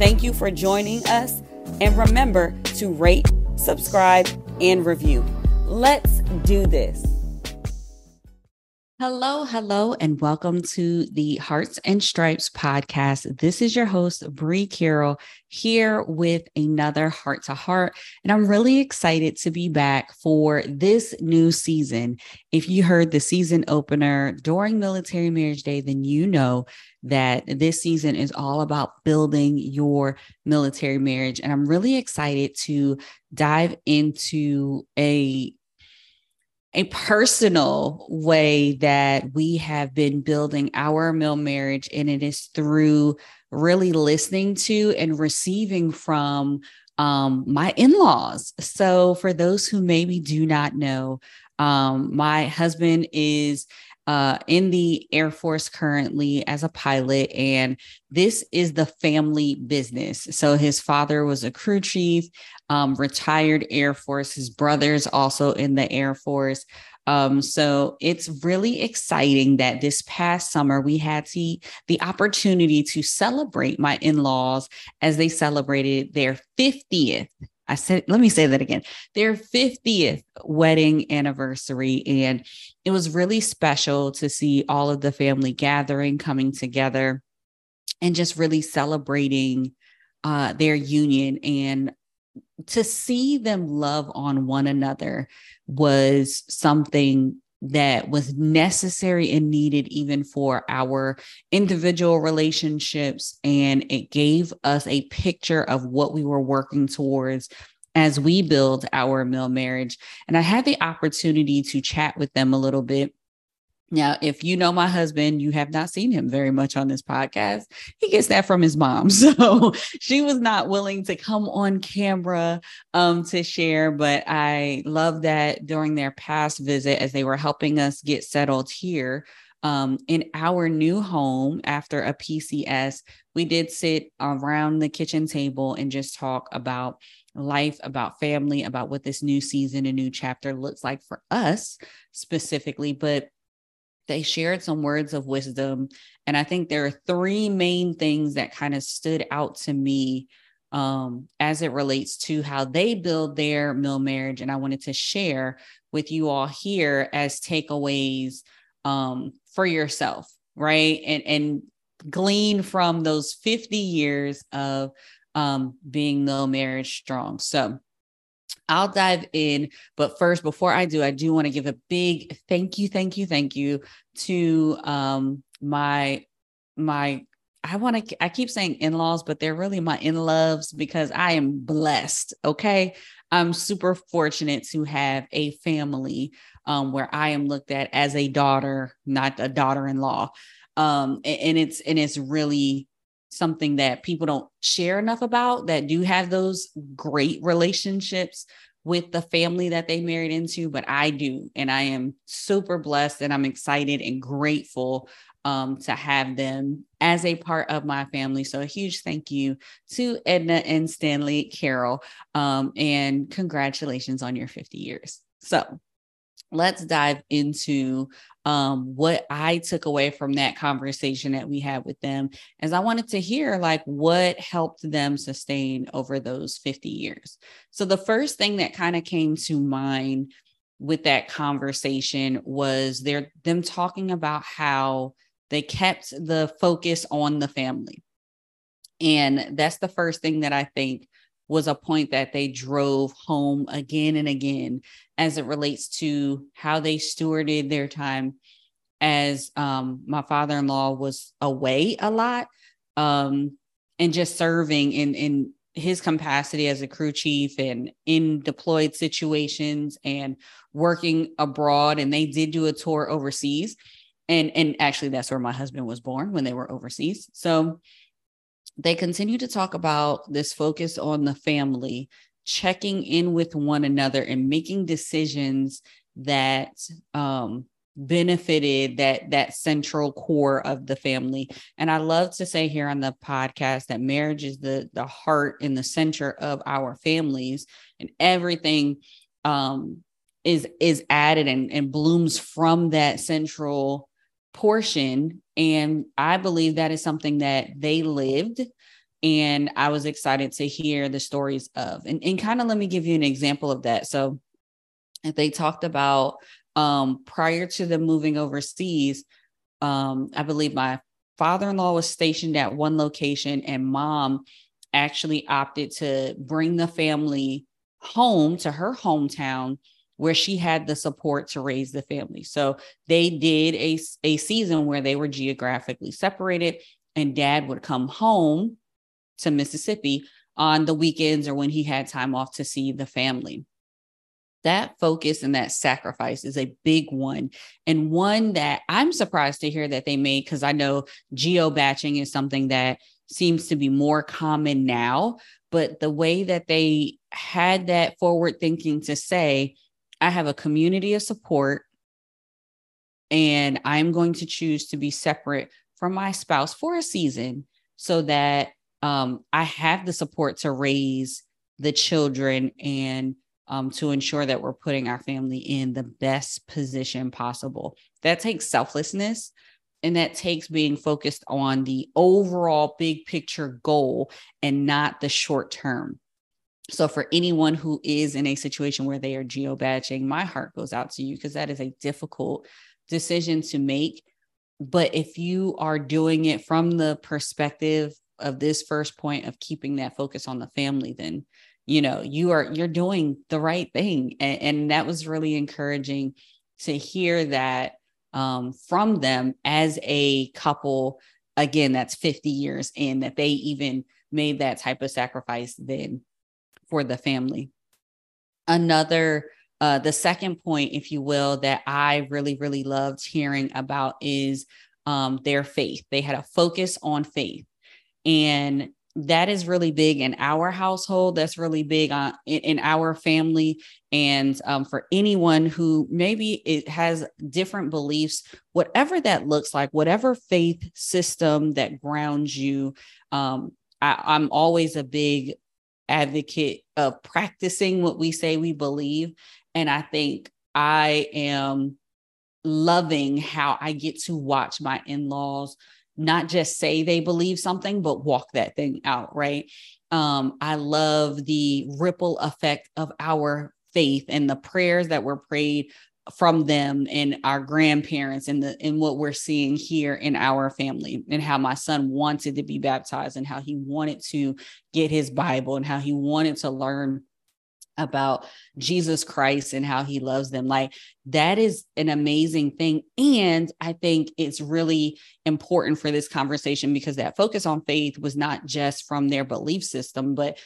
Thank you for joining us, and remember to rate, subscribe, and review. Let's do this. Hello, hello, and welcome to the Hearts and Stripes podcast. This is your host, Bree Carroll, here with another Heart to Heart. And I'm really excited to be back for this new season. If you heard the season opener during Military Marriage Day, then you know that this season is all about building your military marriage. And I'm really excited to dive into a a personal way that we have been building our mil marriage and it is through really listening to and receiving from um, my in-laws. So for those who maybe do not know um, my husband is uh, in the Air Force currently as a pilot, and this is the family business. So his father was a crew chief, um, retired Air Force. His brother's also in the Air Force. Um, so it's really exciting that this past summer we had the, the opportunity to celebrate my in-laws as they celebrated their 50th I said, let me say that again. Their 50th wedding anniversary. And it was really special to see all of the family gathering, coming together, and just really celebrating uh, their union. And to see them love on one another was something that was necessary and needed even for our individual relationships. And it gave us a picture of what we were working towards as we build our mil marriage. And I had the opportunity to chat with them a little bit now, if you know my husband, you have not seen him very much on this podcast. He gets that from his mom. So she was not willing to come on camera um, to share. But I love that during their past visit, as they were helping us get settled here um, in our new home after a PCS, we did sit around the kitchen table and just talk about life, about family, about what this new season, a new chapter looks like for us specifically. But they shared some words of wisdom. And I think there are three main things that kind of stood out to me um, as it relates to how they build their mil marriage. And I wanted to share with you all here as takeaways um, for yourself, right? And, and glean from those 50 years of um, being mil marriage strong. So, I'll dive in. But first, before I do, I do want to give a big thank you, thank you, thank you to um, my my I want to I keep saying in-laws, but they're really my in-loves because I am blessed. Okay. I'm super fortunate to have a family um, where I am looked at as a daughter, not a daughter-in-law. Um, and, and it's and it's really something that people don't share enough about that do have those great relationships with the family that they married into, but I do. And I am super blessed and I'm excited and grateful um, to have them as a part of my family. So a huge thank you to Edna and Stanley Carroll. Um, and congratulations on your 50 years. So let's dive into um, what I took away from that conversation that we had with them, as I wanted to hear like what helped them sustain over those 50 years. So the first thing that kind of came to mind with that conversation was their them talking about how they kept the focus on the family. And that's the first thing that I think was a point that they drove home again and again as it relates to how they stewarded their time as um, my father-in-law was away a lot um, and just serving in in his capacity as a crew chief and in deployed situations and working abroad. And they did do a tour overseas. And and actually that's where my husband was born when they were overseas. So they continue to talk about this focus on the family, checking in with one another and making decisions that um, benefited that that central core of the family. And i love to say here on the podcast that marriage is the the heart and the center of our families and everything um is is added and, and blooms from that central portion and i believe that is something that they lived and i was excited to hear the stories of. And, and kind of let me give you an example of that. So they talked about um, prior to them moving overseas, um, I believe my father-in-law was stationed at one location and mom actually opted to bring the family home to her hometown where she had the support to raise the family. So they did a, a season where they were geographically separated and dad would come home to Mississippi on the weekends or when he had time off to see the family that focus and that sacrifice is a big one and one that i'm surprised to hear that they made because i know geo baching is something that seems to be more common now but the way that they had that forward thinking to say i have a community of support and i'm going to choose to be separate from my spouse for a season so that um, i have the support to raise the children and um, to ensure that we're putting our family in the best position possible. That takes selflessness and that takes being focused on the overall big picture goal and not the short term. So, for anyone who is in a situation where they are geo baching, my heart goes out to you because that is a difficult decision to make. But if you are doing it from the perspective of this first point of keeping that focus on the family, then you know you are you're doing the right thing and, and that was really encouraging to hear that um, from them as a couple again that's 50 years in that they even made that type of sacrifice then for the family another uh, the second point if you will that i really really loved hearing about is um, their faith they had a focus on faith and that is really big in our household. That's really big on in, in our family, and um, for anyone who maybe it has different beliefs, whatever that looks like, whatever faith system that grounds you. Um, I, I'm always a big advocate of practicing what we say we believe, and I think I am loving how I get to watch my in laws not just say they believe something, but walk that thing out, right? Um, I love the ripple effect of our faith and the prayers that were prayed from them and our grandparents and the and what we're seeing here in our family and how my son wanted to be baptized and how he wanted to get his bible and how he wanted to learn about Jesus Christ and how he loves them. Like that is an amazing thing. And I think it's really important for this conversation because that focus on faith was not just from their belief system, but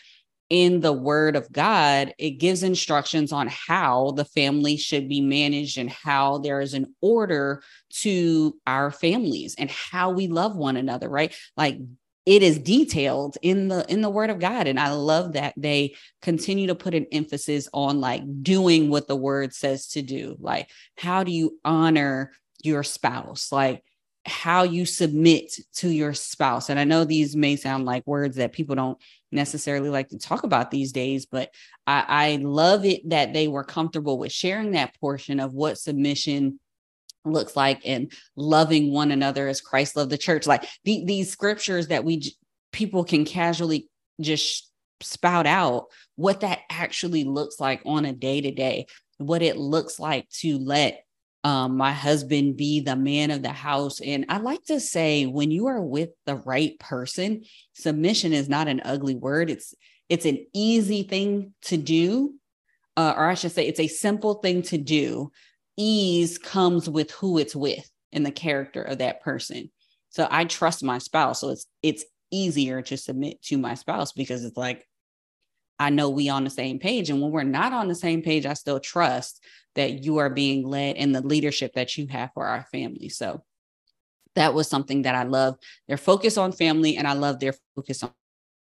in the word of God, it gives instructions on how the family should be managed and how there is an order to our families and how we love one another, right? Like it is detailed in the in the word of god and i love that they continue to put an emphasis on like doing what the word says to do like how do you honor your spouse like how you submit to your spouse and i know these may sound like words that people don't necessarily like to talk about these days but i, I love it that they were comfortable with sharing that portion of what submission looks like and loving one another as Christ loved the church. Like the, these scriptures that we people can casually just spout out what that actually looks like on a day to day, what it looks like to let um, my husband be the man of the house. And I like to say, when you are with the right person, submission is not an ugly word. It's it's an easy thing to do, uh, or I should say, it's a simple thing to do ease comes with who it's with and the character of that person. So I trust my spouse. So it's it's easier to submit to my spouse because it's like I know we on the same page. And when we're not on the same page, I still trust that you are being led in the leadership that you have for our family. So that was something that I love their focus on family and I love their focus on,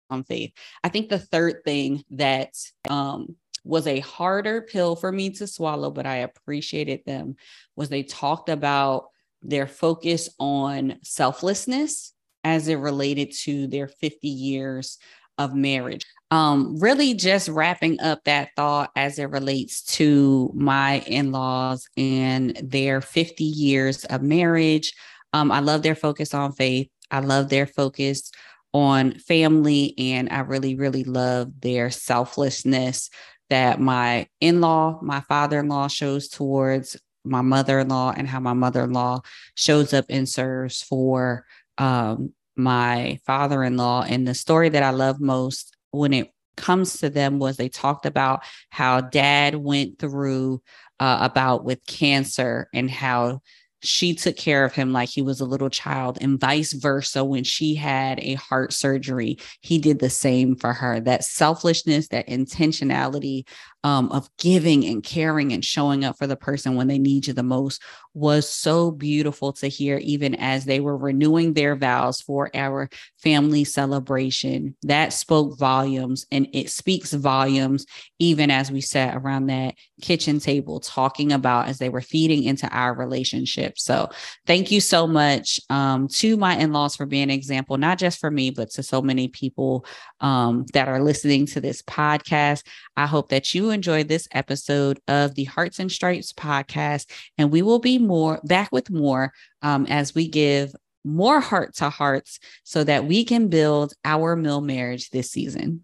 on faith. I think the third thing that um, was a harder pill for me to swallow, but I appreciated them was they talked about their focus on selflessness as it related to their 50 years of marriage. Um, really just wrapping up that thought as it relates to my in-laws and their 50 years of marriage. Um, I love their focus on faith. I love their focus on family. And I really, really love their selflessness that my in law, my father in law shows towards my mother in law, and how my mother in law shows up and serves for um, my father in law. And the story that I love most when it comes to them was they talked about how dad went through uh, about with cancer and how she took care of him like he was a little child and vice versa when she had a heart surgery he did the same for her that selflessness that intentionality um, of giving and caring and showing up for the person when they need you the most was so beautiful to hear, even as they were renewing their vows for our family celebration. That spoke volumes and it speaks volumes, even as we sat around that kitchen table talking about as they were feeding into our relationship. So, thank you so much um, to my in laws for being an example, not just for me, but to so many people um, that are listening to this podcast. I hope that you enjoyed this episode of the Hearts and Stripes podcast, and we will be more back with more um, as we give more heart to hearts so that we can build our mil marriage this season.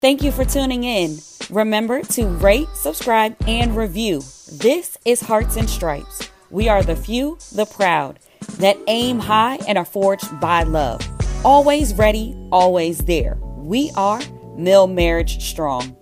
Thank you for tuning in. Remember to rate, subscribe, and review. This is Hearts and Stripes. We are the few, the proud, that aim high and are forged by love. Always ready, always there. We are Mil Marriage Strong.